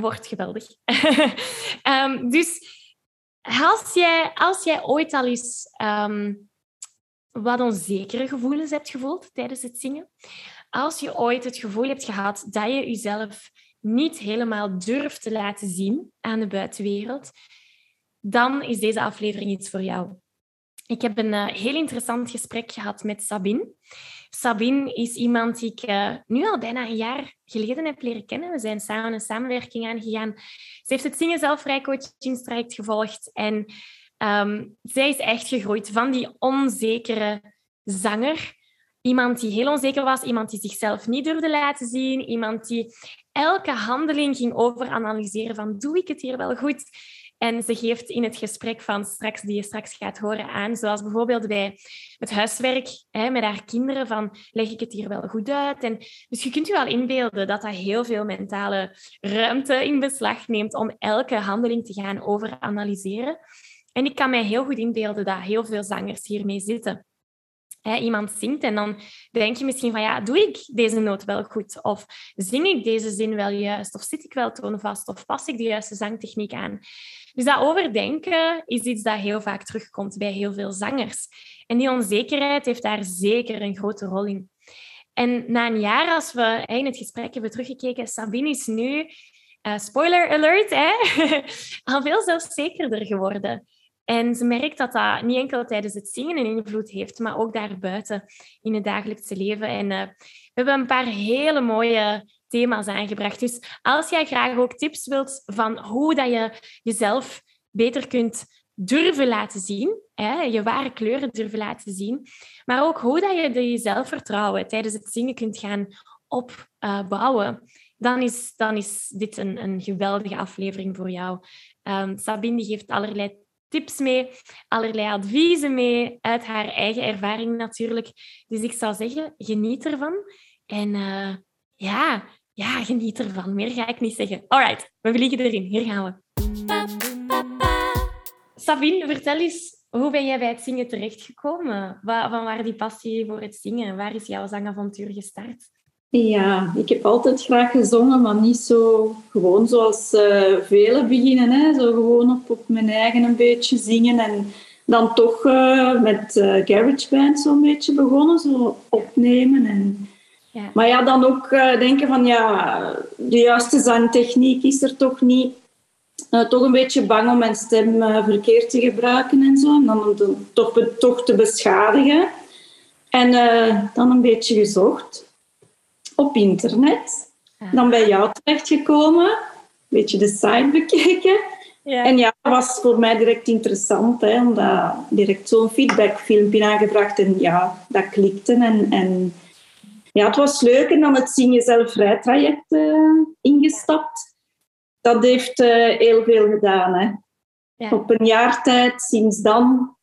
wordt geweldig. um, dus als jij, als jij ooit al eens um, wat onzekere gevoelens hebt gevoeld tijdens het zingen, als je ooit het gevoel hebt gehad dat je jezelf niet helemaal durft te laten zien aan de buitenwereld, dan is deze aflevering iets voor jou. Ik heb een uh, heel interessant gesprek gehad met Sabine. Sabine is iemand die ik uh, nu al bijna een jaar geleden heb leren kennen. We zijn samen een samenwerking aangegaan. Ze heeft het Zingen Zelfvrijcoachingstraject gevolgd en um, zij is echt gegroeid van die onzekere zanger. Iemand die heel onzeker was, iemand die zichzelf niet durfde laten zien, iemand die elke handeling ging overanalyseren van doe ik het hier wel goed? En ze geeft in het gesprek van straks, die je straks gaat horen aan, zoals bijvoorbeeld bij het huiswerk hè, met haar kinderen, van leg ik het hier wel goed uit? En, dus je kunt je wel inbeelden dat dat heel veel mentale ruimte in beslag neemt om elke handeling te gaan overanalyseren. En ik kan mij heel goed inbeelden dat heel veel zangers hiermee zitten. Iemand zingt en dan denk je misschien van ja, doe ik deze noot wel goed? Of zing ik deze zin wel juist? Of zit ik wel toonvast? Of pas ik de juiste zangtechniek aan? Dus dat overdenken is iets dat heel vaak terugkomt bij heel veel zangers. En die onzekerheid heeft daar zeker een grote rol in. En na een jaar, als we in het gesprek hebben teruggekeken, Sabine is nu, uh, spoiler alert, hè, al veel zelfzekerder geworden. En ze merkt dat dat niet enkel tijdens het zingen een invloed heeft, maar ook daarbuiten in het dagelijkse leven. En uh, we hebben een paar hele mooie thema's aangebracht. Dus als jij graag ook tips wilt van hoe dat je jezelf beter kunt durven laten zien, hè, je ware kleuren durven laten zien, maar ook hoe dat je je zelfvertrouwen tijdens het zingen kunt gaan opbouwen, dan, is, dan is dit een, een geweldige aflevering voor jou. Um, Sabine geeft allerlei tips mee, allerlei adviezen mee, uit haar eigen ervaring natuurlijk. Dus ik zou zeggen, geniet ervan. En uh, ja, ja, geniet ervan. Meer ga ik niet zeggen. Alright, we vliegen erin. Hier gaan we. Sabine, vertel eens, hoe ben jij bij het zingen terechtgekomen? Van waar die passie voor het zingen? Waar is jouw zangavontuur gestart? Ja, ik heb altijd graag gezongen, maar niet zo gewoon zoals uh, velen beginnen. Hè? Zo gewoon op, op mijn eigen een beetje zingen. En dan toch uh, met uh, GarageBand zo'n beetje begonnen, zo opnemen. En ja. Maar ja, dan ook uh, denken van ja, de juiste zangtechniek is er toch niet. Toch een beetje bang om mijn stem verkeerd te gebruiken en zo. En dan om toch, toch te beschadigen. En dan een beetje gezocht op internet. Dan bij jou terechtgekomen. Een beetje de site bekeken. Ja. En ja, dat was voor mij direct interessant, hè, omdat direct zo'n feedbackfilmpje aangebracht en ja, dat klikte. En, en ja, het was leuk en dan het Zingen Zelf traject uh, ingestapt. Dat heeft uh, heel veel gedaan. Hè. Ja. Op een jaar tijd, sinds dan,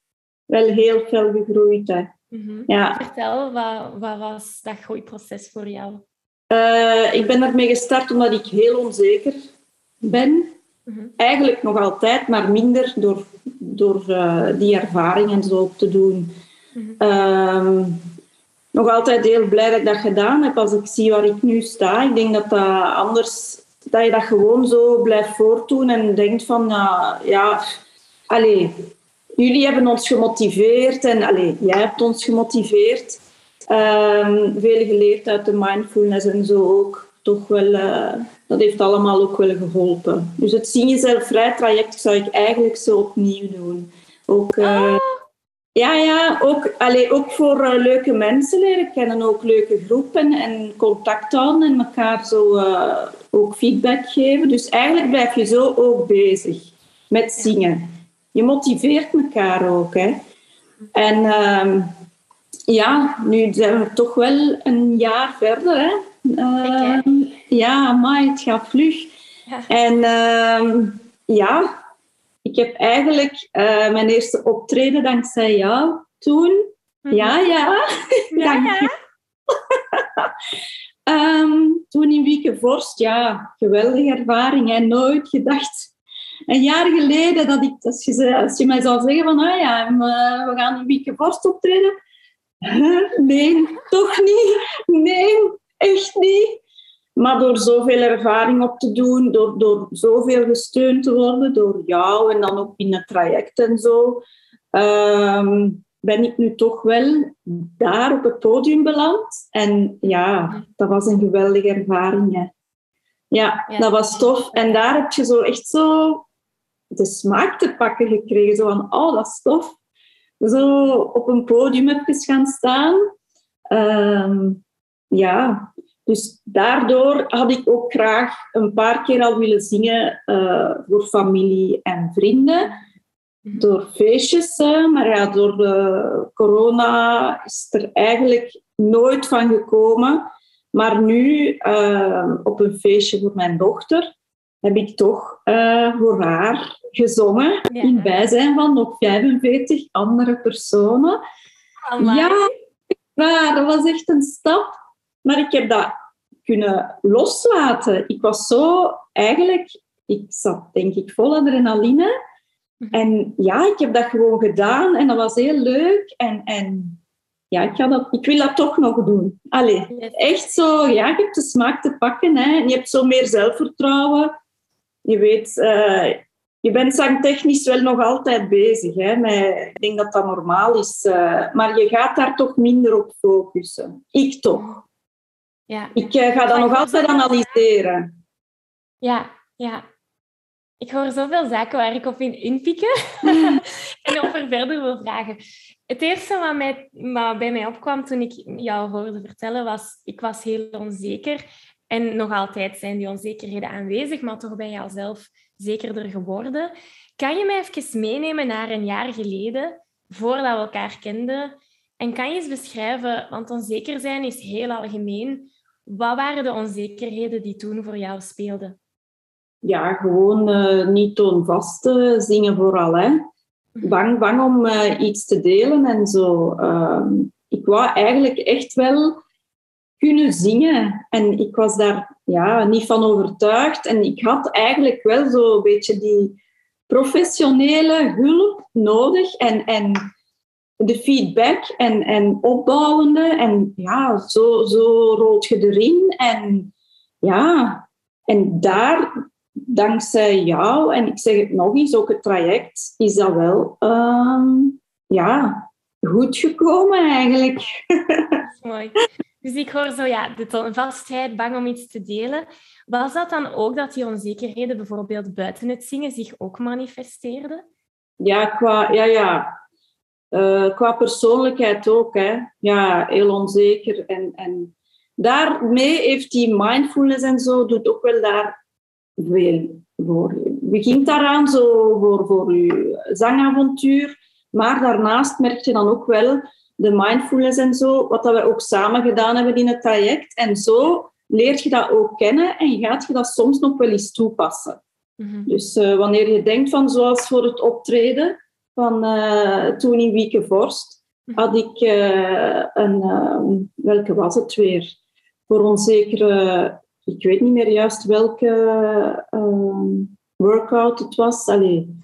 wel heel veel gegroeid. Hè. Mm ja. Vertel, wat, wat was dat groeiproces voor jou? Uh, ik ben daarmee gestart omdat ik heel onzeker ben. Mm Eigenlijk nog altijd, maar minder door, door die ervaring en zo te doen. Mm nog altijd heel blij dat ik dat gedaan heb als ik zie waar ik nu sta. Ik denk dat dat anders, dat je dat gewoon zo blijft voortdoen en denkt van, uh, ja, allee, jullie hebben ons gemotiveerd en allee, jij hebt ons gemotiveerd. Um, veel geleerd uit de mindfulness en zo ook. Toch wel, uh, dat heeft allemaal ook wel geholpen. Dus het zien jezelf vrij traject zou ik eigenlijk zo opnieuw doen. Ook, uh, Ja, ja ook, allee, ook voor uh, leuke mensen leren kennen, ook leuke groepen en contact houden en elkaar zo ook feedback geven. Dus eigenlijk blijf je zo ook bezig met zingen. Je motiveert elkaar ook. Hè. En uh, ja, nu zijn we toch wel een jaar verder. Hè. Uh, ja, maar het gaat vlug. Ja. En ehm, ja, ik heb eigenlijk uh, mijn eerste optreden dankzij jou toen. Mm-hmm. Ja, ja. Ja, ja. um, toen in Wiekenvorst, ja, geweldige ervaring. En nooit gedacht, een jaar geleden, dat ik, als je, als je mij zou zeggen van, ah ja, we gaan in Wiekenvorst optreden. Nee, toch niet. Nee, echt niet. Maar door zoveel ervaring op te doen, door, door zoveel gesteund te worden door jou en dan ook in het traject en zo, um, ben ik nu toch wel daar op het podium beland. En ja, dat was een geweldige ervaring. Hè. Ja, ja, dat was tof. En daar heb je zo echt zo de smaak te pakken gekregen. Zo van, oh, dat is tof. Zo op een podium heb je gaan staan. Um, ja, dus daardoor had ik ook graag een paar keer al willen zingen uh, voor familie en vrienden. Mhm. Door feestjes, maar ja, door de corona is er eigenlijk nooit van gekomen. Maar nu, uh, op een feestje voor mijn dochter, heb ik toch uh, voor haar gezongen. Ja. In bijzijn van nog 45 andere personen. Ja, maar dat was echt een stap. Maar ik heb dat kunnen loslaten. Ik was zo, eigenlijk, ik zat denk ik vol adrenaline. Mhm. En ja, ik heb dat gewoon gedaan en dat was heel leuk. En, en ja, ik, ga dat, ik wil dat toch nog doen. Allee, echt zo, ja, je hebt de smaak te pakken. Hè. En je hebt zo meer zelfvertrouwen. Je weet, uh, je bent zangtechnisch wel nog altijd bezig. Hè, met, ik denk dat dat normaal is. Uh, maar je gaat daar toch minder op focussen. Ik toch. Ja. Ik uh, ga dat nog altijd analyseren. Ja, ja. Ik hoor zoveel zaken waar ik op in inpikken en over verder wil vragen. Het eerste wat, mij, wat bij mij opkwam toen ik jou hoorde vertellen was, ik was heel onzeker. En nog altijd zijn die onzekerheden aanwezig, maar toch ben je al zelf zekerder geworden. Kan je mij even meenemen naar een jaar geleden, voordat we elkaar kenden? En kan je eens beschrijven, want onzeker zijn is heel algemeen. Wat waren de onzekerheden die toen voor jou speelden? Ja, gewoon uh, niet toonvast zingen vooral. Hè. Mhm. Bang, bang om uh, iets te delen en zo. Uh, ik wou eigenlijk echt wel kunnen zingen. En ik was daar ja, niet van overtuigd. En ik had eigenlijk wel zo'n beetje die professionele hulp nodig. En, en de feedback en, en opbouwende. En ja, zo, zo rolt je erin. En ja, en daar, dankzij jou, en ik zeg het nog eens, ook het traject, is dat wel um, ja, goed gekomen eigenlijk. Dus ik hoor zo, ja, de vastheid, bang om iets te delen. Was dat dan ook dat die onzekerheden bijvoorbeeld buiten het zingen zich ook manifesteerden? Ja, qua, ja, ja. Uh, qua persoonlijkheid ook. Hè. Ja, heel onzeker. En, en daarmee heeft die mindfulness en zo, doet ook wel daar veel voor. Begint daaraan zo voor, voor je zangavontuur. Maar daarnaast merk je dan ook wel de mindfulness en zo, wat dat we ook samen gedaan hebben in het traject. En zo leert je dat ook kennen en gaat je dat soms nog wel eens toepassen. Mhm. Dus uh, wanneer je denkt van, zoals voor het optreden van uh, toen in Wiekenvorst, mhm. had ik uh, een, welke was het weer? Voor onzekere, ik weet niet meer juist welke workout het was. Allee,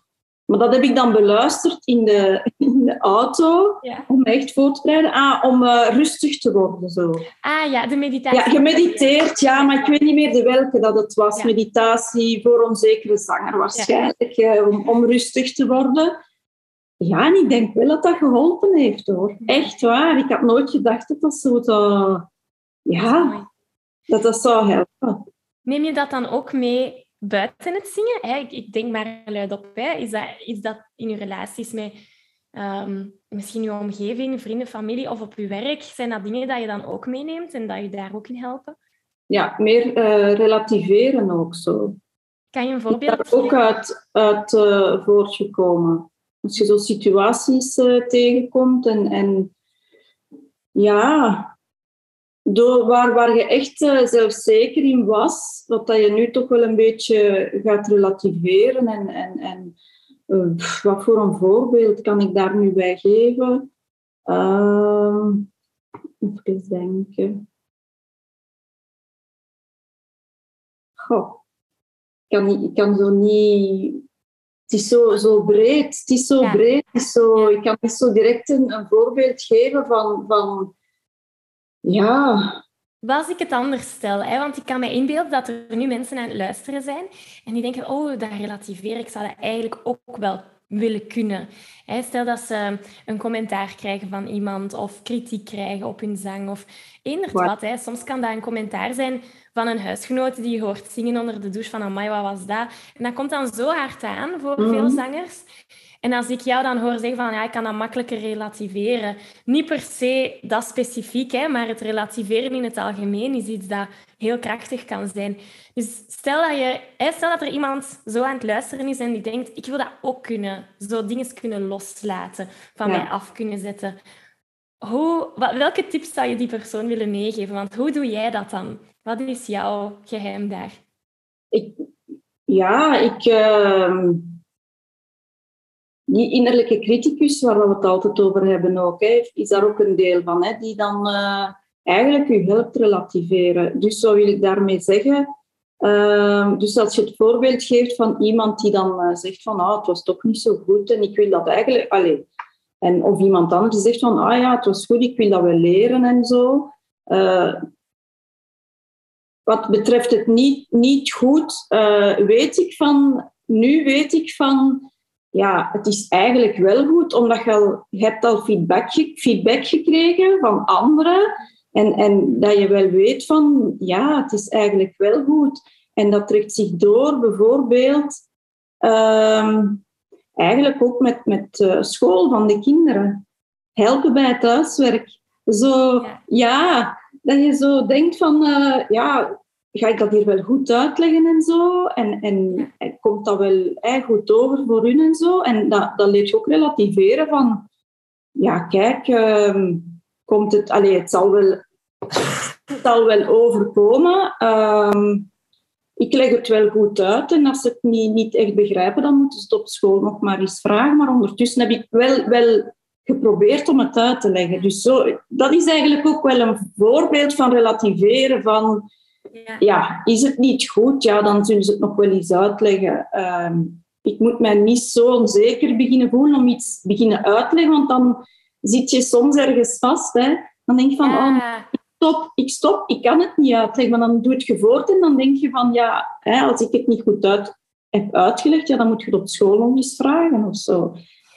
maar dat heb ik dan beluisterd in de, in de auto, om me echt voor te bereiden. Ah, om uh, rustig te worden. Zo. Ah ja, de meditatie. Ja, gemediteerd, ja, maar ik weet niet meer de welke dat het was. Meditatie voor onzekere zanger waarschijnlijk, uh, om, om rustig te worden. Ja, en ik denk wel dat dat geholpen heeft, hoor. Echt waar. Ik had nooit gedacht dat dat zo... ja, dat dat zou helpen. Neem je dat dan ook mee buiten het zingen, hè, ik, ik, denk maar luid op, hè, is, dat, is dat in je relaties met ehm, misschien je omgeving, vrienden, familie of op je werk? Zijn dat dingen dat je dan ook meeneemt en dat je daar ook in helpen? Ja, meer uh, relativeren ook zo. Kan je een voorbeeld geven? ook uit, uit uh, voortgekomen. Als je zo situaties uh, tegenkomt en, en ja, door, waar, waar je echt uh, zelfzeker in was, wat dat je nu toch wel een beetje gaat relativeren. En, en, en uh, wat voor een voorbeeld kan ik daar nu bij geven? Uh, even denken. Goh. Ik kan, niet, ik kan zo niet... Het is zo, zo breed. Het is zo breed. Het is zo, ik kan niet zo direct een, een voorbeeld geven van... van ja. Wat als ik het anders stel? Hè? Want ik kan me inbeelden dat er nu mensen aan het luisteren zijn en die denken, oh, dat relativeer ik, zou dat eigenlijk ook wel willen kunnen. Stel dat ze een commentaar krijgen van iemand of kritiek krijgen op hun zang of eender wat. Hè. Soms kan dat een commentaar zijn van een huisgenoot die je hoort zingen onder de douche van amai, wat was dat? En dat komt dan zo hard aan voor veel mhm. zangers. En als ik jou dan hoor zeggen van ja, ik kan dat makkelijker relativeren. Niet per se dat specifiek, hè, maar het relativeren in het algemeen is iets dat heel krachtig kan zijn. Dus stel dat, je, hè, stel dat er iemand zo aan het luisteren is en die denkt, ik wil dat ook kunnen. Zo dingen kunnen loslaten, van mij af kunnen zetten. Hoe, wat, welke tips zou je die persoon willen meegeven? Want hoe doe jij dat dan? Wat is jouw geheim daar? Ik, ja, ik... Uh die innerlijke criticus, waar we het altijd over hebben ook, hè, is daar ook een deel van, hè, die dan uh, eigenlijk je helpt relativeren. Dus zo wil ik daarmee zeggen, uh, dus als je het voorbeeld geeft van iemand die dan uh, zegt van, ah, het was toch niet zo goed en ik wil dat eigenlijk, allez, en of iemand anders die zegt van, ah ja, het was goed, ik wil dat wel leren en zo. wat betreft het niet, niet goed, weet ik van, nu weet ik van, ja, het is eigenlijk wel goed, omdat je, al, je hebt al feedback, feedback gekregen van anderen. En, en dat je wel weet van, ja, het is eigenlijk wel goed. En dat trekt zich door, bijvoorbeeld, uh, eigenlijk ook met, met uh, school van de kinderen. Helpen bij het thuiswerk. Zo, ja, dat je zo denkt van, uh, ja, ga ik dat hier wel goed uitleggen en zo? En, en, komt dat wel goed over voor u en zo? En dat, dat leert je ook relativeren van, ja, kijk, uh, komt het, allez, het zal wel, het zal wel overkomen. Uh, ik leg het wel goed uit en als ze het niet, niet echt begrijpen, dan moeten ze het op school nog maar eens vragen. Maar ondertussen heb ik wel, wel geprobeerd om het uit te leggen. Dus zo, dat is eigenlijk ook wel een voorbeeld van relativeren, van ja. ja. is het niet goed? Ja, dan zullen ze het nog wel eens uitleggen. Ehm, ik moet mij niet zo onzeker beginnen voelen om iets beginnen uitleggen, want dan zit je soms ergens vast. Hè? Dan denk je van, oh, ik stop, ik stop, ik kan het niet uitleggen. Maar dan doe het je voort en dan denk je van, ja, hè, als ik het niet goed uit, heb uitgelegd, ja, dan moet je het op school nog eens vragen of zo.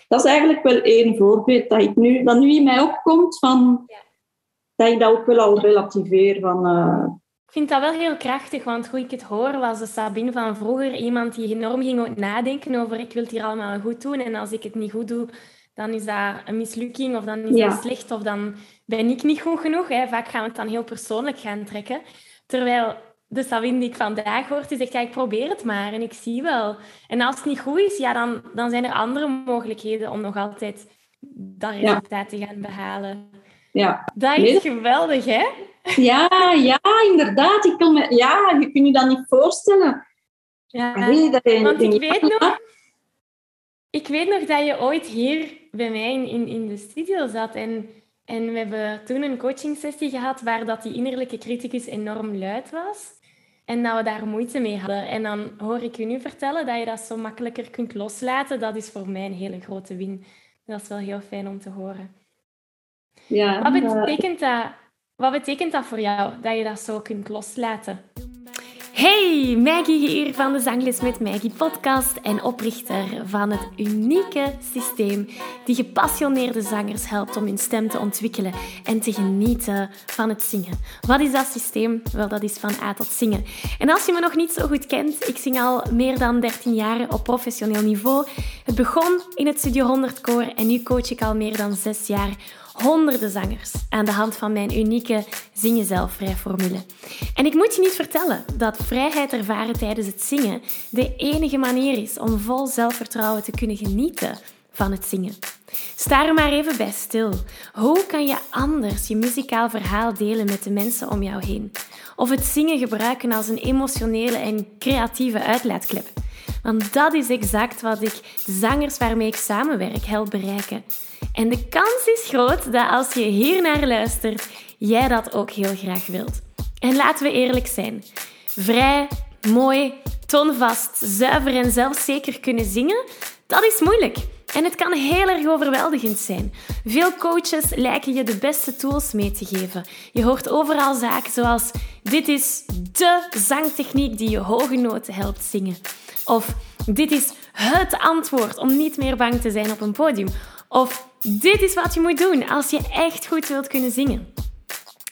Dat is eigenlijk wel één voorbeeld dat, ik nu, dat nu in mij opkomt, van, dat ik dat ook wel al relativeer. Van, uh, ik vind dat wel heel krachtig, want hoe ik het hoor was de Sabine van vroeger iemand die enorm ging nadenken over ik wil het hier allemaal goed doen en als ik het niet goed doe, dan is dat een mislukking of dan is dat slecht of dan ben ik niet goed genoeg. Hè. Vaak gaan we het dan heel persoonlijk gaan trekken. Terwijl de Sabine die ik vandaag hoor, die zegt ja, ik probeer het maar en ik zie wel. En als het niet goed is, ja, dan, dan zijn er andere mogelijkheden om nog altijd dat resultaat te gaan behalen. Ja. Dat is geweldig, hè? Ja, ja, inderdaad. Ik kan me, ja, je kunt je dat niet voorstellen. Ja, dat want ik weet, nog, ik weet nog dat je ooit hier bij mij in, in de studio zat. En, en we hebben toen een coachingsessie gehad waar dat die innerlijke criticus enorm luid was. En dat we daar moeite mee hadden. En dan hoor ik je nu vertellen dat je dat zo makkelijker kunt loslaten. Dat is voor mij een hele grote win. Dat is wel heel fijn om te horen. Ja, wat, betekent dat, wat betekent dat voor jou, dat je dat zo kunt loslaten? Hey, Maggie hier van de Zangles met Maggie podcast en oprichter van het unieke systeem die gepassioneerde zangers helpt om hun stem te ontwikkelen en te genieten van het zingen. Wat is dat systeem? Wel, dat is van A tot zingen. En als je me nog niet zo goed kent, ik zing al meer dan 13 jaar op professioneel niveau. Het begon in het Studio 100 koor en nu coach ik al meer dan 6 jaar honderden zangers aan de hand van mijn unieke Zing Jezelf Vrij formule. En ik moet je niet vertellen dat vrijheid ervaren tijdens het zingen de enige manier is om vol zelfvertrouwen te kunnen genieten van het zingen. Sta er maar even bij stil. Hoe kan je anders je muzikaal verhaal delen met de mensen om jou heen? Of het zingen gebruiken als een emotionele en creatieve uitlaatklep? Want dat is exact wat ik zangers waarmee ik samenwerk help bereiken. En de kans is groot dat als je hier naar luistert, jij dat ook heel graag wilt. En laten we eerlijk zijn. Vrij, mooi, toonvast, zuiver en zelfzeker kunnen zingen, dat is moeilijk. En het kan heel erg overweldigend zijn. Veel coaches lijken je de beste tools mee te geven. Je hoort overal zaken zoals: dit is de zangtechniek die je hoge noten helpt zingen. Of dit is het antwoord om niet meer bang te zijn op een podium. Of dit is wat je moet doen als je echt goed wilt kunnen zingen.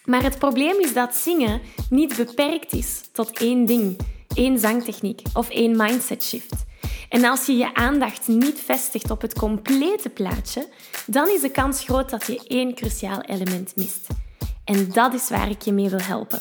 Maar het probleem is dat zingen niet beperkt is tot één ding, één zangtechniek of één mindset shift. En als je je aandacht niet vestigt op het complete plaatje, dan is de kans groot dat je één cruciaal element mist. En dat is waar ik je mee wil helpen.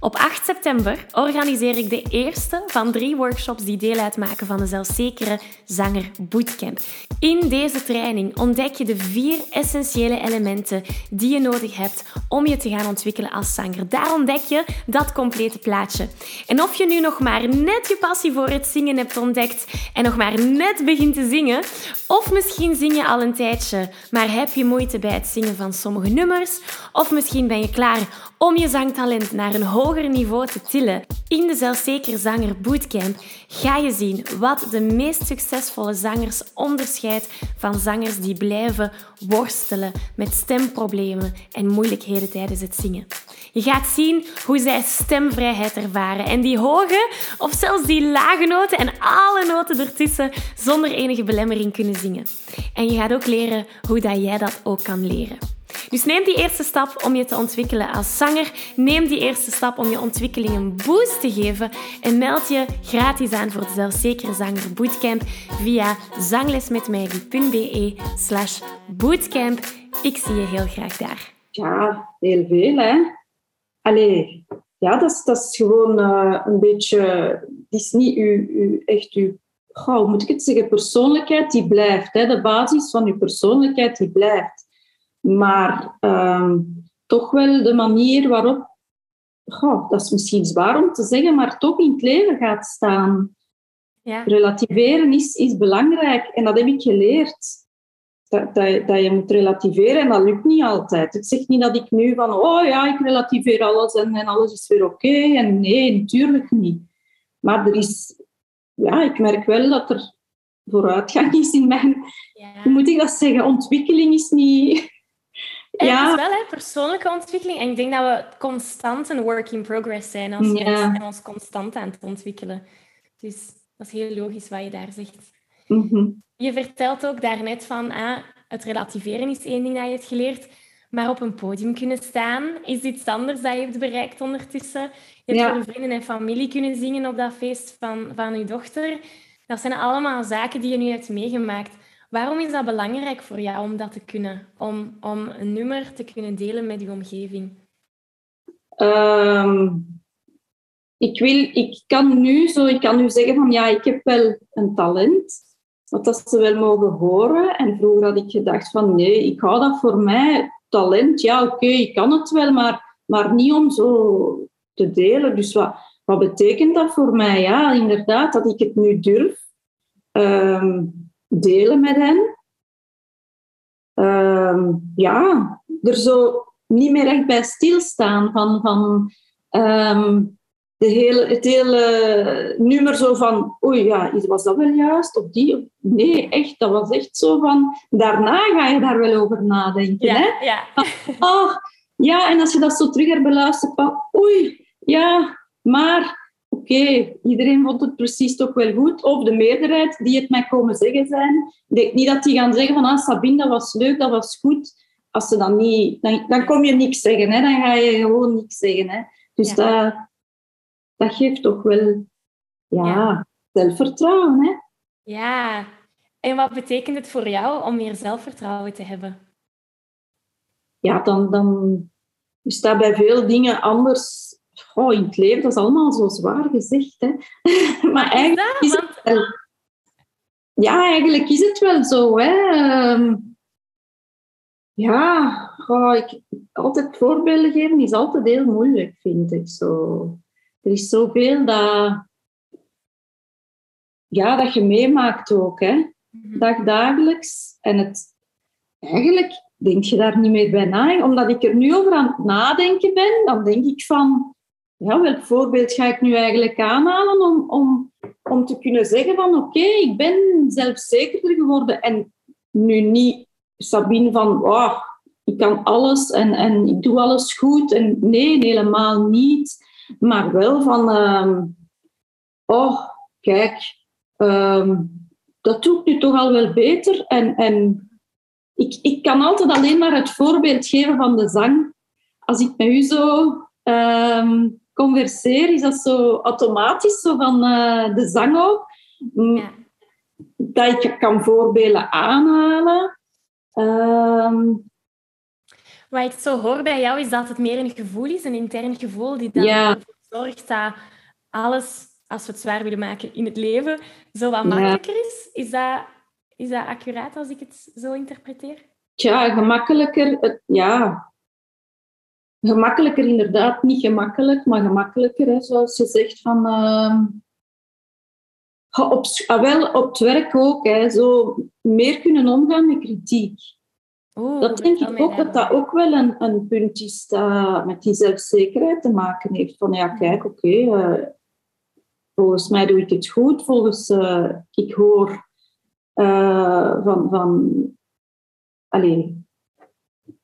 Op 8 september organiseer ik de eerste van drie workshops die deel uitmaken van de Zelfzekere Zanger Bootcamp. In deze training ontdek je de vier essentiële elementen die je nodig hebt om je te gaan ontwikkelen als zanger. Daar ontdek je dat complete plaatje. En of je nu nog maar net je passie voor het zingen hebt ontdekt en nog maar net begint te zingen, of misschien zing je al een tijdje, maar heb je moeite bij het zingen van sommige nummers, of misschien ben je klaar om je zangtalent naar een hoger niveau te tillen. In de Zelfzeker Zanger Bootcamp ga je zien wat de meest succesvolle zangers onderscheidt van zangers die blijven worstelen met stemproblemen en moeilijkheden tijdens het zingen. Je gaat zien hoe zij stemvrijheid ervaren en die hoge of zelfs die lage noten en alle noten ertussen zonder enige belemmering kunnen zingen. En je gaat ook leren hoe dat jij dat ook kan leren. Dus neem die eerste stap om je te ontwikkelen als zanger. Neem die eerste stap om je ontwikkeling een boost te geven. En meld je gratis aan voor de Zelfzekere Zanger Bootcamp via zanglesmetmaggie.be slash bootcamp. Ik zie je heel graag daar. Ja, heel veel hè. Allee, ja, dat is, dat is gewoon uh, een beetje... Het is niet echt uw... hoe moet ik het zeggen? Persoonlijkheid die blijft. Hè. De basis van uw persoonlijkheid die blijft. Maar um, toch wel de manier waarop, goh, dat is misschien zwaar om te zeggen, maar toch in het leven gaat staan. Ja. Relativeren is, is belangrijk en dat heb ik geleerd. Dat, dat, dat, je moet relativeren en dat lukt niet altijd. Ik zeg niet dat ik nu van, oh ja, ik relativeer alles en, en alles is weer oké. En nee, natuurlijk niet. Maar er is, ja, ik merk wel dat er vooruitgang is in mijn, ja. hoe moet ik dat zeggen, ontwikkeling is niet, ja. Het is wel hè, persoonlijke ontwikkeling. En ik denk dat we constant een work in progress zijn als ja. en ons constant aan het ontwikkelen. Dus dat is heel logisch wat je daar zegt. Mhm. Je vertelt ook daarnet van ah, het relativeren is één ding dat je hebt geleerd. Maar op een podium kunnen staan is iets anders dat je hebt bereikt ondertussen. Je hebt ja. voor vrienden en familie kunnen zingen op dat feest van, van je dochter. Dat zijn allemaal zaken die je nu hebt meegemaakt. Waarom is dat belangrijk voor jou om dat te kunnen? Om, om een nummer te kunnen delen met je omgeving? Um, ik, wil, ik kan nu zo, ik kan nu zeggen van ja, ik heb wel een talent. Want dat ze wel mogen horen. En vroeger had ik gedacht van nee, ik hou dat voor mij. Talent, ja oké, ik kan het wel, maar, maar niet om zo te delen. Dus wat, wat betekent dat voor mij? Ja, inderdaad, dat ik het nu durf. Um, delen met hen. Uh, ja, er zo niet meer echt bij stilstaan van, van um, de hele, het hele nummer zo van, oei ja, was dat wel juist? Of die? Nee, echt, dat was echt zo van, daarna ga je daar wel over nadenken. Ja, hè? ja. Oh, ja, en als je dat zo terug herbeluistert van, oei, ja, maar oké, oké, iedereen vond het precies toch wel goed. Of de meerderheid die het mij komen zeggen zijn. Ik denk niet dat die gaan zeggen van, ah, Sabine, dat was leuk, dat was goed. Als ze dan niet... Dan, dan kom je niks zeggen, hè. Dan ga je gewoon niks zeggen, hè. Dus dat, dat geeft toch wel... Ja, ja, zelfvertrouwen, hè. Ja. En wat betekent het voor jou om meer zelfvertrouwen te hebben? Ja, dan... dan is dat bij veel dingen anders oh, in het leven, dat is allemaal zo zwaar gezegd. Hè. maar eigenlijk is het wel... Ja, eigenlijk is het wel zo. Hè. Ehm, ja, oh, ik, altijd voorbeelden geven is altijd heel moeilijk, vind ik. Zo. Er is zoveel dat, ja, dat je meemaakt ook, hè. Mhm. Dag, dagelijks. En het, eigenlijk denk je daar niet meer bij na. Omdat ik er nu over aan het nadenken ben, dan denk ik van ja, welk voorbeeld ga ik nu eigenlijk aanhalen om, om, om te kunnen zeggen van oké, ik ben zelfzekerder geworden en nu niet Sabine van oh, ik kan alles en, en ik doe alles goed. En nee, helemaal niet. Maar wel van uh, oh, kijk, uh, dat doe ik nu toch al wel beter. En, en ik, ik kan altijd alleen maar het voorbeeld geven van de zang. Als ik met u zo ehm, converseer, is dat zo automatisch, zo van uh, de zang ook. Mm, ja. Dat ik kan voorbeelden aanhalen. Um, Wat ik zo hoor bij jou, is dat het meer een gevoel is, een intern gevoel, die dan ja. ervoor zorgt dat alles, als we het zwaar willen maken in het leven, zo wat makkelijker is. Is dat, is dat accuraat als ik het zo interpreteer? Ja, gemakkelijker. Ja, gemakkelijker inderdaad, niet gemakkelijk, maar gemakkelijker, hè, zoals je zegt. Van, uh, op, ah, wel, op het werk ook, hè, zo meer kunnen omgaan met kritiek. dat denk ik ook dat dat ook wel een, een punt is dat met die zelfzekerheid te maken heeft. Van ja, kijk, oké, eh, volgens mij doe ik het goed. Volgens, uh, ik hoor uh, van, van alleen,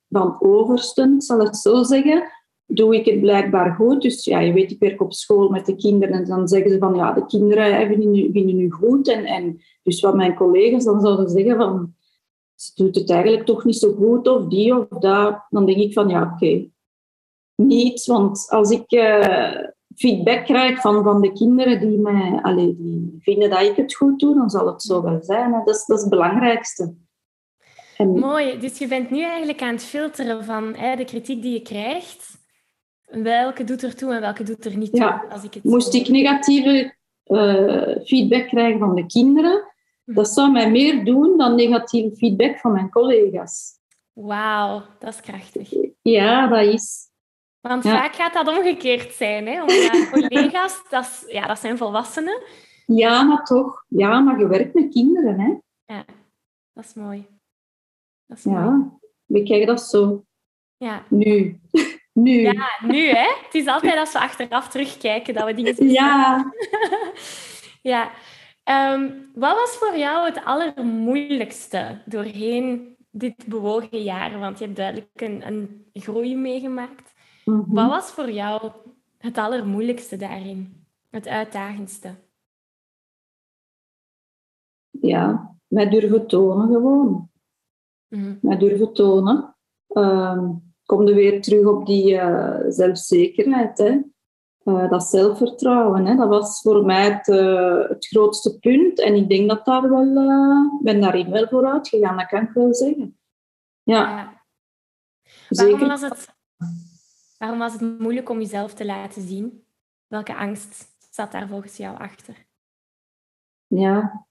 van oversten, zal het zo zeggen, doe ik het blijkbaar goed. Dus ja, je weet, ik werk op school met de kinderen en dan zeggen ze van ja, de kinderen vinden nu, goed. En, en dus wat mijn collega's dan zouden zeggen van ze doet het eigenlijk toch niet zo goed of die of dat, dan denk ik van ja, oké. Niet, want als ik uh, feedback krijg van, van de kinderen die, mij, allez, die vinden dat ik het goed doe, dan zal het zo wel zijn. Dat is het belangrijkste. Mooi, dus je bent nu eigenlijk aan het filteren van hè, de kritiek die je krijgt. Welke doet er toe en welke doet er niet toe? Ja. Als ik het Moest ik negatieve uh, feedback krijgen van de kinderen, hm. dat zou mij meer doen dan negatieve feedback van mijn collega's. Wauw, dat is krachtig. Ja, dat is. Want vaak gaat dat omgekeerd zijn. Hè? Omdat collega's, dat, is, ja, dat zijn volwassenen. Ja, maar toch. Ja, maar je werkt met kinderen. Hè? Ja, dat is mooi. Dat is ja, we krijgen dat zo. Ja. Nu. nu. Ja, nu hè. Het is altijd als we achteraf terugkijken dat we dingen zien. Ja. ja. Ehm, wat was voor jou het allermoeilijkste doorheen dit bewogen jaar? Want je hebt duidelijk een, een groei meegemaakt. Mhm. Wat was voor jou het allermoeilijkste daarin? Het uitdagendste? Ja, mij durven tonen gewoon mm. mij durven tonen. Um, kom er weer terug op die uh, zelfzekerheid. Hè. Uh, dat zelfvertrouwen. Hè. Dat was voor mij het, uh, het grootste punt. En ik denk dat daar wel, ben daarin wel vooruit gegaan, dat kan ik wel zeggen. Ja. ja. Waarom, was het, waarom was het moeilijk om jezelf te laten zien? Welke angst zat daar volgens jou achter? Ja,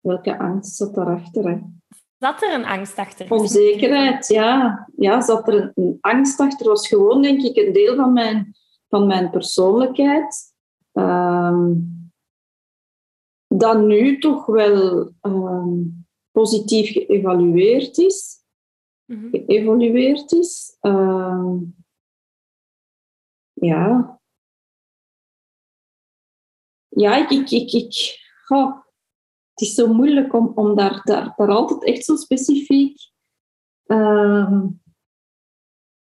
welke angst zat daarachter? Hè? Zat er een angst achter? Onzekerheid, ja. Ja, zat er een, angst achter. was gewoon, denk ik, een deel van mijn, van mijn persoonlijkheid. Um, dat nu toch wel um, positief geëvalueerd is. Mm Geëvolueerd is. Um, ja. Ja, ik... ik, ik, ik oh, het is zo moeilijk om, om daar, daar, daar altijd echt zo specifiek uh,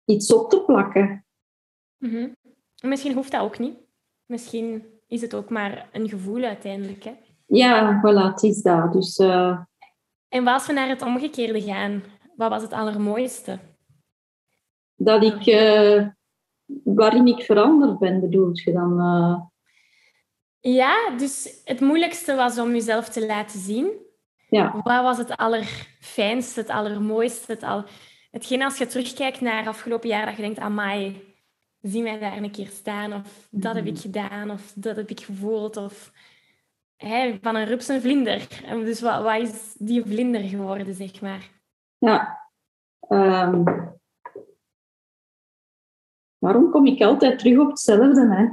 iets op te plakken. Mm -hmm. Misschien hoeft dat ook niet. Misschien is het ook maar een gevoel uiteindelijk. Hè? Ja, voilà, het is dat. Dus, uh... En als we naar het omgekeerde gaan, wat was het allermooiste? Dat ik, uh, waarin ik veranderd ben, bedoelt je dan? Ja, dus het moeilijkste was om jezelf te laten zien. Ja. Wat was het allerfijnste, het allermooiste? Het al... Hetgeen als je terugkijkt naar afgelopen jaar, dat je denkt, amai, zie mij daar een keer staan. Of dat heb ik mhm. gedaan. Of dat heb ik gevoeld. Of hey, van een rups een vlinder. Dus wat, wat is die vlinder geworden, zeg maar? Ja. Um, waarom kom ik altijd terug op hetzelfde? Hè?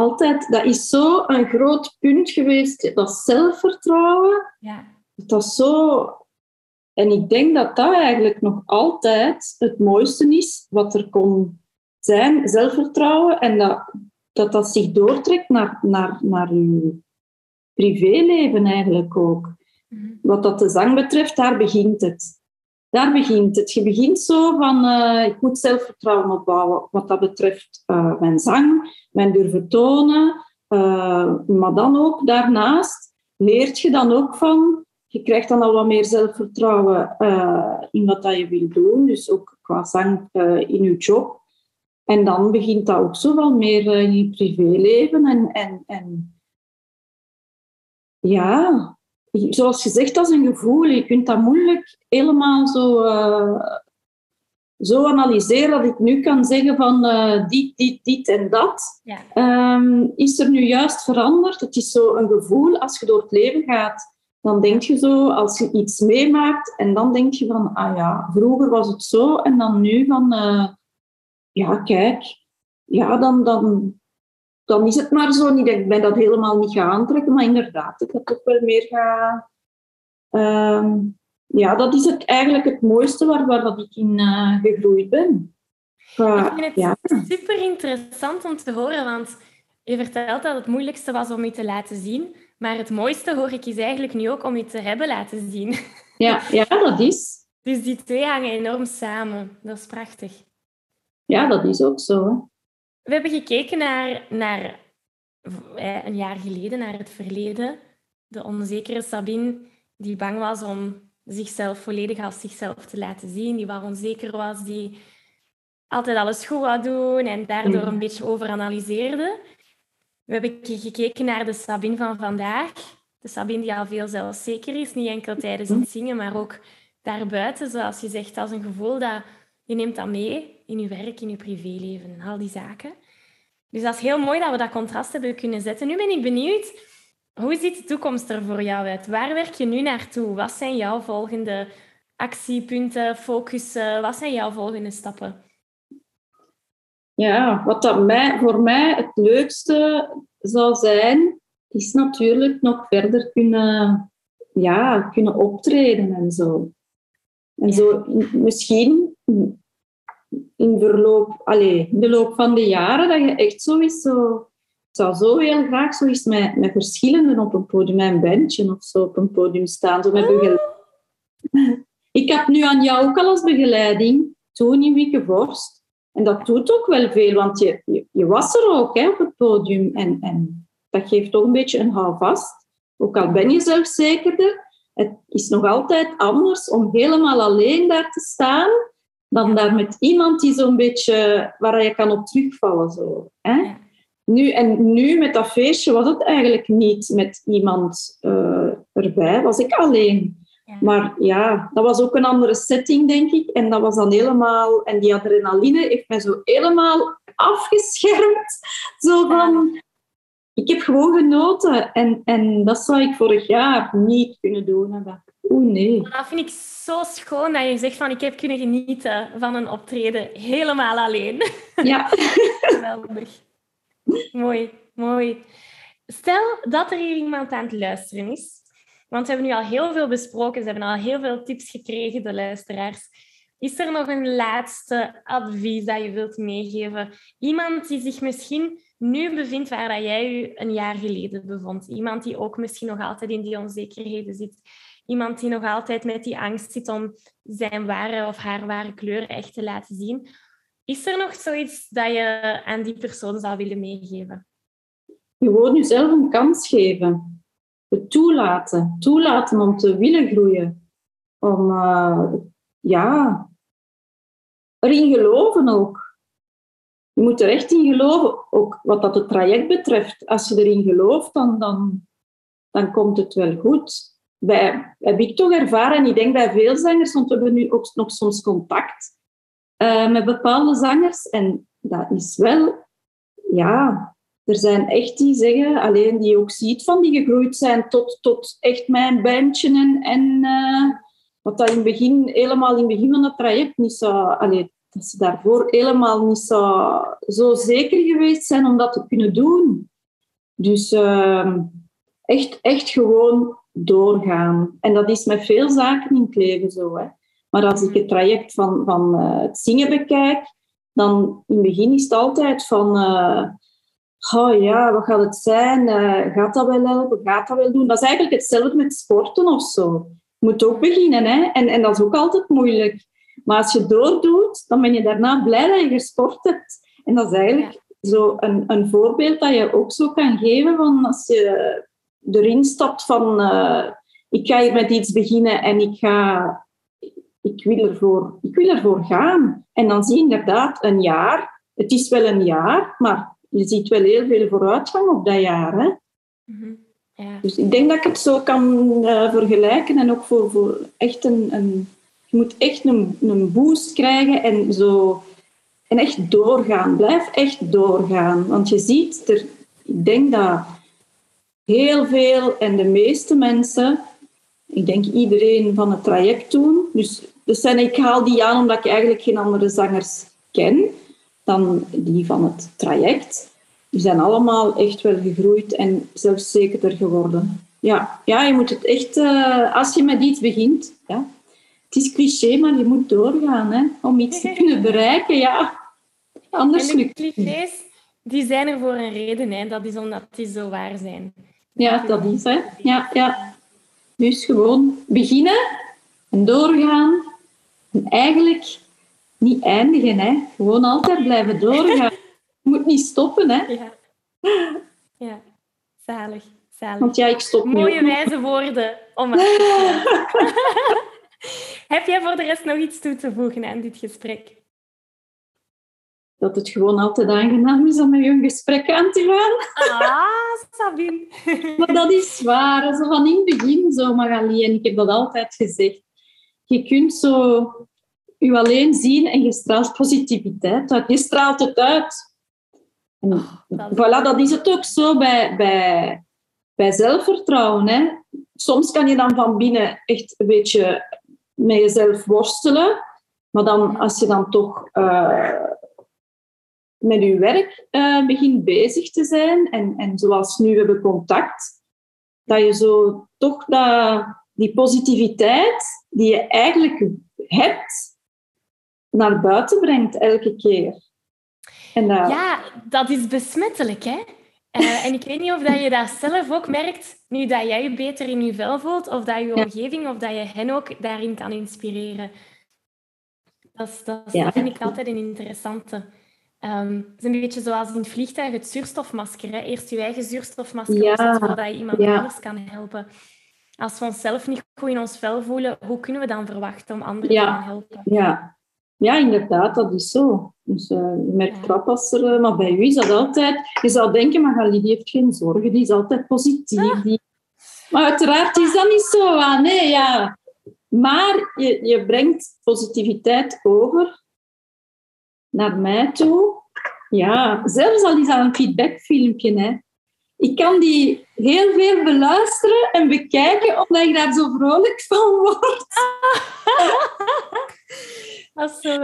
Altijd, dat is zo een groot punt geweest, dat zelfvertrouwen. Ja. Dat is zo... En ik denk dat dat eigenlijk nog altijd het mooiste is wat er kon zijn, zelfvertrouwen. En dat dat, dat zich doortrekt naar, naar, naar je privéleven eigenlijk ook. Mhm. Wat dat de zang betreft, daar begint het. Daar begint het. Je begint zo van, uh, ik moet zelfvertrouwen opbouwen wat dat betreft uh, mijn zang, mijn durven tonen. Uh, maar dan ook daarnaast leert je dan ook van, je krijgt dan al wat meer zelfvertrouwen in wat dat je wil doen. Dus ook qua zang in je job. En dan begint dat ook zo wel meer in je privéleven. En, en, en ja, zoals gezegd, dat is een gevoel. Je kunt dat moeilijk helemaal zo, uh, zo analyseren dat ik nu kan zeggen van uh, dit, dit, dit en dat. Ja. Um, is er nu juist veranderd? Het is zo een gevoel als je door het leven gaat. Dan denk je zo, als je iets meemaakt, en dan denk je van, ah ja, vroeger was het zo, en dan nu van, uh, ja, kijk, ja, dan, dan, dan is het maar zo niet dat ik mij dat helemaal niet ga aantrekken, maar inderdaad, dat ik dat toch wel meer ga... Uh, ja, dat is het, eigenlijk het mooiste waar, waar dat ik in uh, gegroeid ben. Uh, ik vind het ja. super interessant om te horen, want je vertelt dat het moeilijkste was om je te laten zien, maar het mooiste hoor ik is eigenlijk nu ook om je te hebben laten zien. Ja, ja dat is. Dus die twee hangen enorm samen. Dat is prachtig. Ja, dat is ook zo. We hebben gekeken naar, naar eh, een jaar geleden, naar het verleden. De onzekere Sabine, die bang was om zichzelf volledig als zichzelf te laten zien, die wat onzeker was, die altijd alles goed wou doen en daardoor een beetje overanalyseerde. We hebben gekeken naar de Sabine van vandaag. De Sabine die al veel zelfzeker is, niet enkel tijdens het zingen, maar ook daarbuiten, zoals je zegt, als een gevoel dat je neemt dat mee in je werk, in je privéleven en al die zaken. Dus dat is heel mooi dat we dat contrast hebben kunnen zetten. Nu ben ik benieuwd, hoe ziet de toekomst er voor jou uit? Waar werk je nu naartoe? Wat zijn jouw volgende actiepunten, focussen? Wat zijn jouw volgende stappen? Ja, wat dat mij, voor mij het leukste zou zijn, is natuurlijk nog verder kunnen, ja, kunnen optreden en zo. En zo misschien in, verloop, allez, in de loop van de jaren dat je echt zo is, zo, ik zou zo heel graag zo eens met, met verschillenden op een podium, met een bandje of zo op een podium staan, zo met begeleiding. Ik heb nu aan jou ook al als begeleiding, toen in Wiekevorst. En dat doet ook wel veel, want je, je, je was er ook hè, op het podium. En, en dat geeft toch een beetje een houvast. Ook al ben je zelfzekerder, het is nog altijd anders om helemaal alleen daar te staan dan daar met iemand die zo'n beetje waar je kan op terugvallen. Zo, hè? Nu, en nu met dat feestje was het eigenlijk niet met iemand uh, erbij, was ik alleen. Maar ja, dat was ook een andere setting, denk ik. En dat was dan helemaal... En die adrenaline heeft mij zo helemaal afgeschermd. Zo van... Ik heb gewoon genoten. En, en dat zou ik vorig jaar niet kunnen doen hebben. Oeh, nee. Dat vind ik zo schoon dat je zegt van ik heb kunnen genieten van een optreden helemaal alleen. Ja. Geweldig. mooi, mooi. Stel dat er hier iemand aan het luisteren is. Want we hebben nu al heel veel besproken. Ze hebben al heel veel tips gekregen, de luisteraars. Is er nog een laatste advies dat je wilt meegeven? Iemand die zich misschien nu bevindt waar dat jij je een jaar geleden bevond. Iemand die ook misschien nog altijd in die onzekerheden zit iemand die nog altijd met die angst zit om zijn ware of haar ware kleur echt te laten zien. Is er nog zoiets dat je aan die persoon zou willen meegeven? gewoon jezelf een kans geven. Het toelaten. Toelaten om te willen groeien. Om, uh, ja, erin geloven ook. Je moet er echt in geloven, ook wat dat het traject betreft. Als je erin gelooft, dan, dan, dan komt het wel goed. Bij, heb ik toch ervaren, en ik denk bij veel zangers, want we hebben nu ook nog soms contact uh, met bepaalde zangers. En dat is wel, ja, er zijn echt die zeggen, alleen die ook ziet van die gegroeid zijn tot, tot echt mijn bandje en, en uh, wat dat in het begin, helemaal in het begin van het traject niet zo, allee, dat ze daarvoor helemaal niet zo, zo zeker geweest zijn om dat te kunnen doen. Dus uh, echt, echt gewoon doorgaan. En dat is met veel zaken in het leven zo. Hè. Maar als ik het traject van, van uh, het zingen bekijk, dan in het begin is het altijd van... Uh, oh ja, wat gaat het zijn? Uh, gaat dat wel helpen? Gaat dat wel doen? Dat is eigenlijk hetzelfde met sporten of zo. Je moet ook beginnen, hè? En, en dat is ook altijd moeilijk. Maar als je doordoet, dan ben je daarna blij dat je gesport hebt. En dat is eigenlijk zo een, een voorbeeld dat je ook zo kan geven van als je erin stapt van uh, ik ga hier met iets beginnen en ik, ga, ik, wil ervoor, ik wil ervoor gaan. En dan zie je inderdaad een jaar. Het is wel een jaar, maar je ziet wel heel veel vooruitgang op dat jaar. Hè? Mhm. Ja. Dus ik denk dat ik het zo kan uh, vergelijken en ook voor, voor echt een, een je moet echt een, een boost krijgen en zo en echt doorgaan. Blijf echt doorgaan. Want je ziet, er, ik denk dat heel veel en de meeste mensen, ik denk iedereen van het traject doen. Dus, dus zijn, ik haal die aan omdat ik eigenlijk geen andere zangers ken dan die van het traject. Die zijn allemaal echt wel gegroeid en zelfs zekerder geworden. Ja, ja je moet het echt, uh, als je met iets begint, ja, het is cliché, maar je moet doorgaan hè, om iets te kunnen bereiken. Ja. Anders en de clichés die zijn er voor een reden. Hè. Dat is omdat die zo waar zijn. Ja, dat is hè. Ja, ja. Dus gewoon beginnen en doorgaan. En eigenlijk niet eindigen. Hè. Gewoon altijd blijven doorgaan. Je moet niet stoppen. Hè. Ja. ja, zalig. zalig. Want ja, ik stop Mooie wijze woorden om Heb jij voor de rest nog iets toe te voegen aan dit gesprek? Dat het gewoon altijd aangenaam is om met je een gesprek aan te gaan. Ah, Sabine. maar dat is waar. Zo van in het begin zo, Magali. En ik heb dat altijd gezegd. Je kunt zo je alleen zien en je straalt positiviteit uit. Je straalt het uit. En oh, dat voilà, dat is het ook zo bij, bij, bij zelfvertrouwen. Hè. Soms kan je dan van binnen echt een beetje met jezelf worstelen. Maar dan, als je dan toch uh, met je werk uh, begint bezig te zijn, en, en zoals nu hebben we contact, dat je zo toch dat, die positiviteit die je eigenlijk hebt, naar buiten brengt elke keer. En, uh, ja, dat is besmettelijk, hè? Uh, en ik weet niet of dat je dat zelf ook merkt, nu dat jij je beter in je vel voelt, of dat je omgeving, of dat je hen ook daarin kan inspireren. Dat, is, dat, ja. vind ik altijd een interessante. Um, het is een beetje zoals in het vliegtuig het zuurstofmasker. Hè? Eerst je eigen zuurstofmasker ja. voordat je iemand anders kan helpen. Als we onszelf niet goed in ons vel voelen, hoe kunnen we dan verwachten om anderen te gaan helpen? Ja, ja, inderdaad, dat is zo. Dus uh, je merkt krap als er... Uh, maar bij u is dat altijd... Je zou denken, maar die heeft geen zorgen, die is altijd positief. Ah. Die... Maar uiteraard is dat niet zo. Ah, nee, ja. Maar je, je brengt positiviteit over naar mij toe. Ja, zelfs al is dat een feedbackfilmpje, hè. Ik kan die heel veel beluisteren en bekijken, omdat ik daar zo vrolijk van word.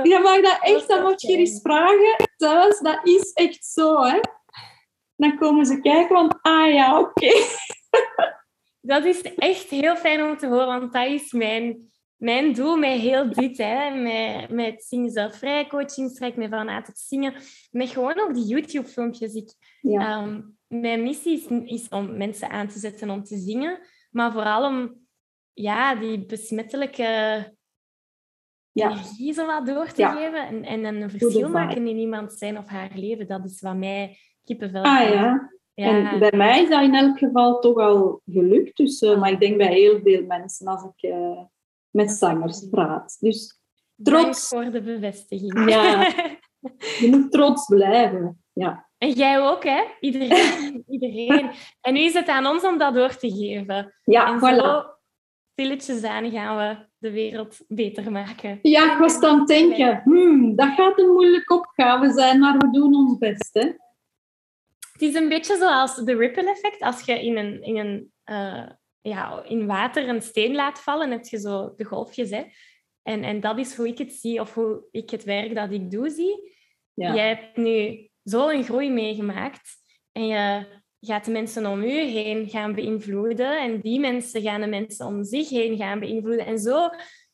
Je mag dat echt, dat moet je eens vragen thuis. Dat is echt zo, hè. Dan komen ze kijken, want ah ja, oké. Dat is echt heel fijn om te horen, want dat is mijn, mijn doel met heel dit, hè. Met, met Zingen Zelfvrij coaching, met van het zingen. Met gewoon ook die YouTube-filmpjes. Ik, ja. Ehm, mijn missie is, is om mensen aan te zetten om te zingen, maar vooral om ja, die besmettelijke ja. energie zo wat door te geven en, en een verschil maken in iemand zijn of haar leven. Dat is wat mij kippenvel Ah ja, En bij mij is dat in elk geval toch al gelukt. Dus, uh, maar ik denk bij heel veel mensen als ik uh, met zangers praat. Dus trots. Dank voor de bevestiging. Ja, je moet trots blijven. Ja. En jij ook, hè? Iedereen. iedereen. En nu is het aan ons om dat door te geven. Ja, en voilà. Stilletjes aan gaan we de wereld beter maken. Ja, ik was aan het denken, hmm, dat gaat een moeilijke opgave zijn, maar we doen ons best, hè? Het is een beetje zoals de ripple effect. Als je in, een, in, een, uh, ja, in water een steen laat vallen, heb je zo de golfjes. Hè? En, en dat is hoe ik het zie, of hoe ik het werk dat ik doe zie. Ja. Jij hebt nu zo een groei meegemaakt en je gaat de mensen om u heen gaan beïnvloeden en die mensen gaan de mensen om zich heen gaan beïnvloeden. En zo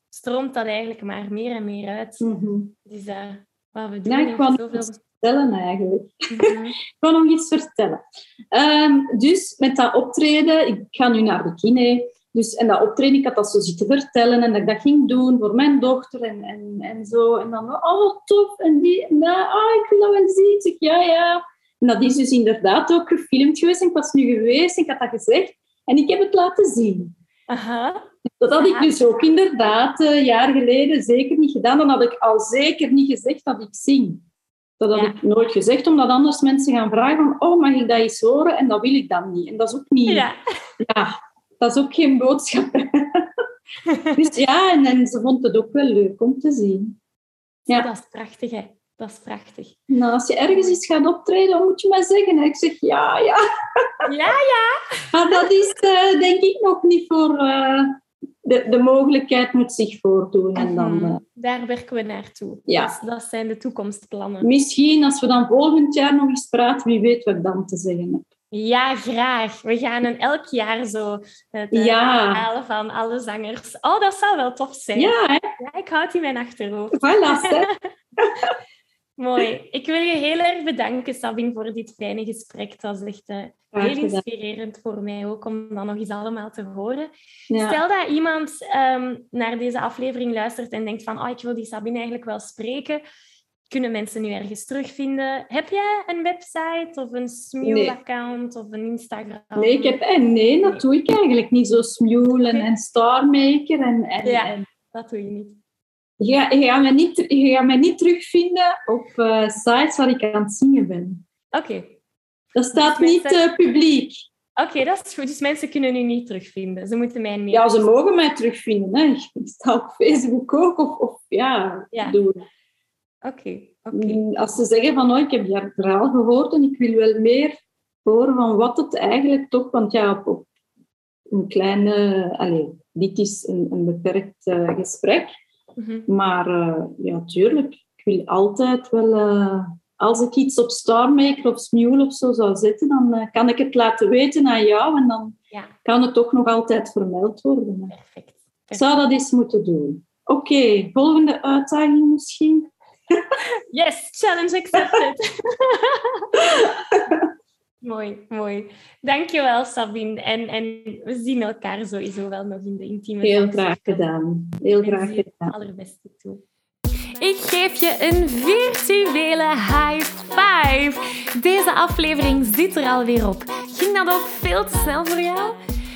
stroomt dat eigenlijk maar meer en meer uit. Mm -hmm. Dus uh, wat we doen... Ik kwam zoveel... vertellen eigenlijk. Ik wil nog iets vertellen. Um, dus met dat optreden, ik ga nu naar de kine. Dus, en dat optreden, ik had dat zo zitten vertellen en dat ik dat ging doen voor mijn dochter en, en, en zo. En dan, oh tof, en die, en dat, oh, ik wil dat wel zien. Ik ja, ja. En dat is dus inderdaad ook gefilmd geweest. En ik was nu geweest en ik had dat gezegd. En ik heb het laten zien. Aha. Dat had ik dus ook inderdaad een uh, jaar geleden zeker niet gedaan. Dan had ik al zeker niet gezegd dat ik zing. Dat had ja. ik nooit gezegd, omdat anders mensen gaan vragen van, oh, mag ik dat eens horen? En dat wil ik dan niet. En dat is ook niet... Ja. ja dat is ook geen boodschap. dus ja, en, en ze vond het ook wel leuk om te zien. Ja. Dat is prachtig, hè. Dat is prachtig. Nou, als je ergens iets gaat optreden, moet je maar zeggen. En ik zeg ja, ja. Ja, ja. Maar dat is uh, denk ik nog niet voor... Uh, de, de mogelijkheid moet zich voordoen. En dan, uh, Daar werken we naartoe. Ja. Dat, dat, zijn de toekomstplannen. Misschien, als we dan volgend jaar nog eens praten, wie weet wat ik dan te zeggen heb. Ja, graag. We gaan een elk jaar zo het ja. halen van alle zangers. Oh, dat zou wel tof zijn. Ja, hè? ja ik houd die in mijn achterhoofd. Voilà? Mooi. Ik wil je heel erg bedanken, Sabine, voor dit fijne gesprek. Het was echt uh, heel inspirerend voor mij ook om dat nog eens allemaal te horen. Ja. Stel dat iemand um, naar deze aflevering luistert en denkt van oh, ik wil die Sabine eigenlijk wel spreken. Kunnen mensen nu ergens terugvinden? Heb jij een website of een Smule-account nee. of een Instagram? Nee, ik heb, en nee, dat doe ik eigenlijk niet. Zo Smule en, en Starmaker. En, en, ja, en... dat doe je niet. Je, gaat, je, gaat mij niet, je gaat mij niet terugvinden op uh, sites waar ik aan het zingen ben. Oké. Okay. Dat staat dus niet mensen... uh, publiek. Oké, okay, dat is goed. Dus mensen kunnen u niet terugvinden. Ze moeten mij niet... Ja, ze mogen mij terugvinden. Hè. Ik sta op Facebook ook. Of, of ja, ja. doen. Oké. Okay. Als ze zeggen van, oh, ik heb jouw verhaal gehoord en ik wil wel meer horen van wat het eigenlijk toch... Want ja, op, op een kleine... Allez, dit is een, een beperkt uh, gesprek. Mm -hmm. Maar uh, ja, tuurlijk. Ik wil altijd wel... Uh, als ik iets op Starmaker of Smule of zo zou zetten, dan uh, kan ik het laten weten aan jou en dan ja. kan het toch nog altijd vermeld worden. Perfect. Perfect. Zou dat eens moeten doen. Oké, okay, volgende uitdaging misschien. Yes, challenge accepted. mooi, mooi. Dankjewel, Sabine. En, en we zien elkaar sowieso wel nog in de intieme Heel graag gedaan. Heel graag gedaan. Het allerbeste toe. Ik geef je een virtuele high five. Deze aflevering zit er alweer op. Ging dat ook veel te snel voor jou?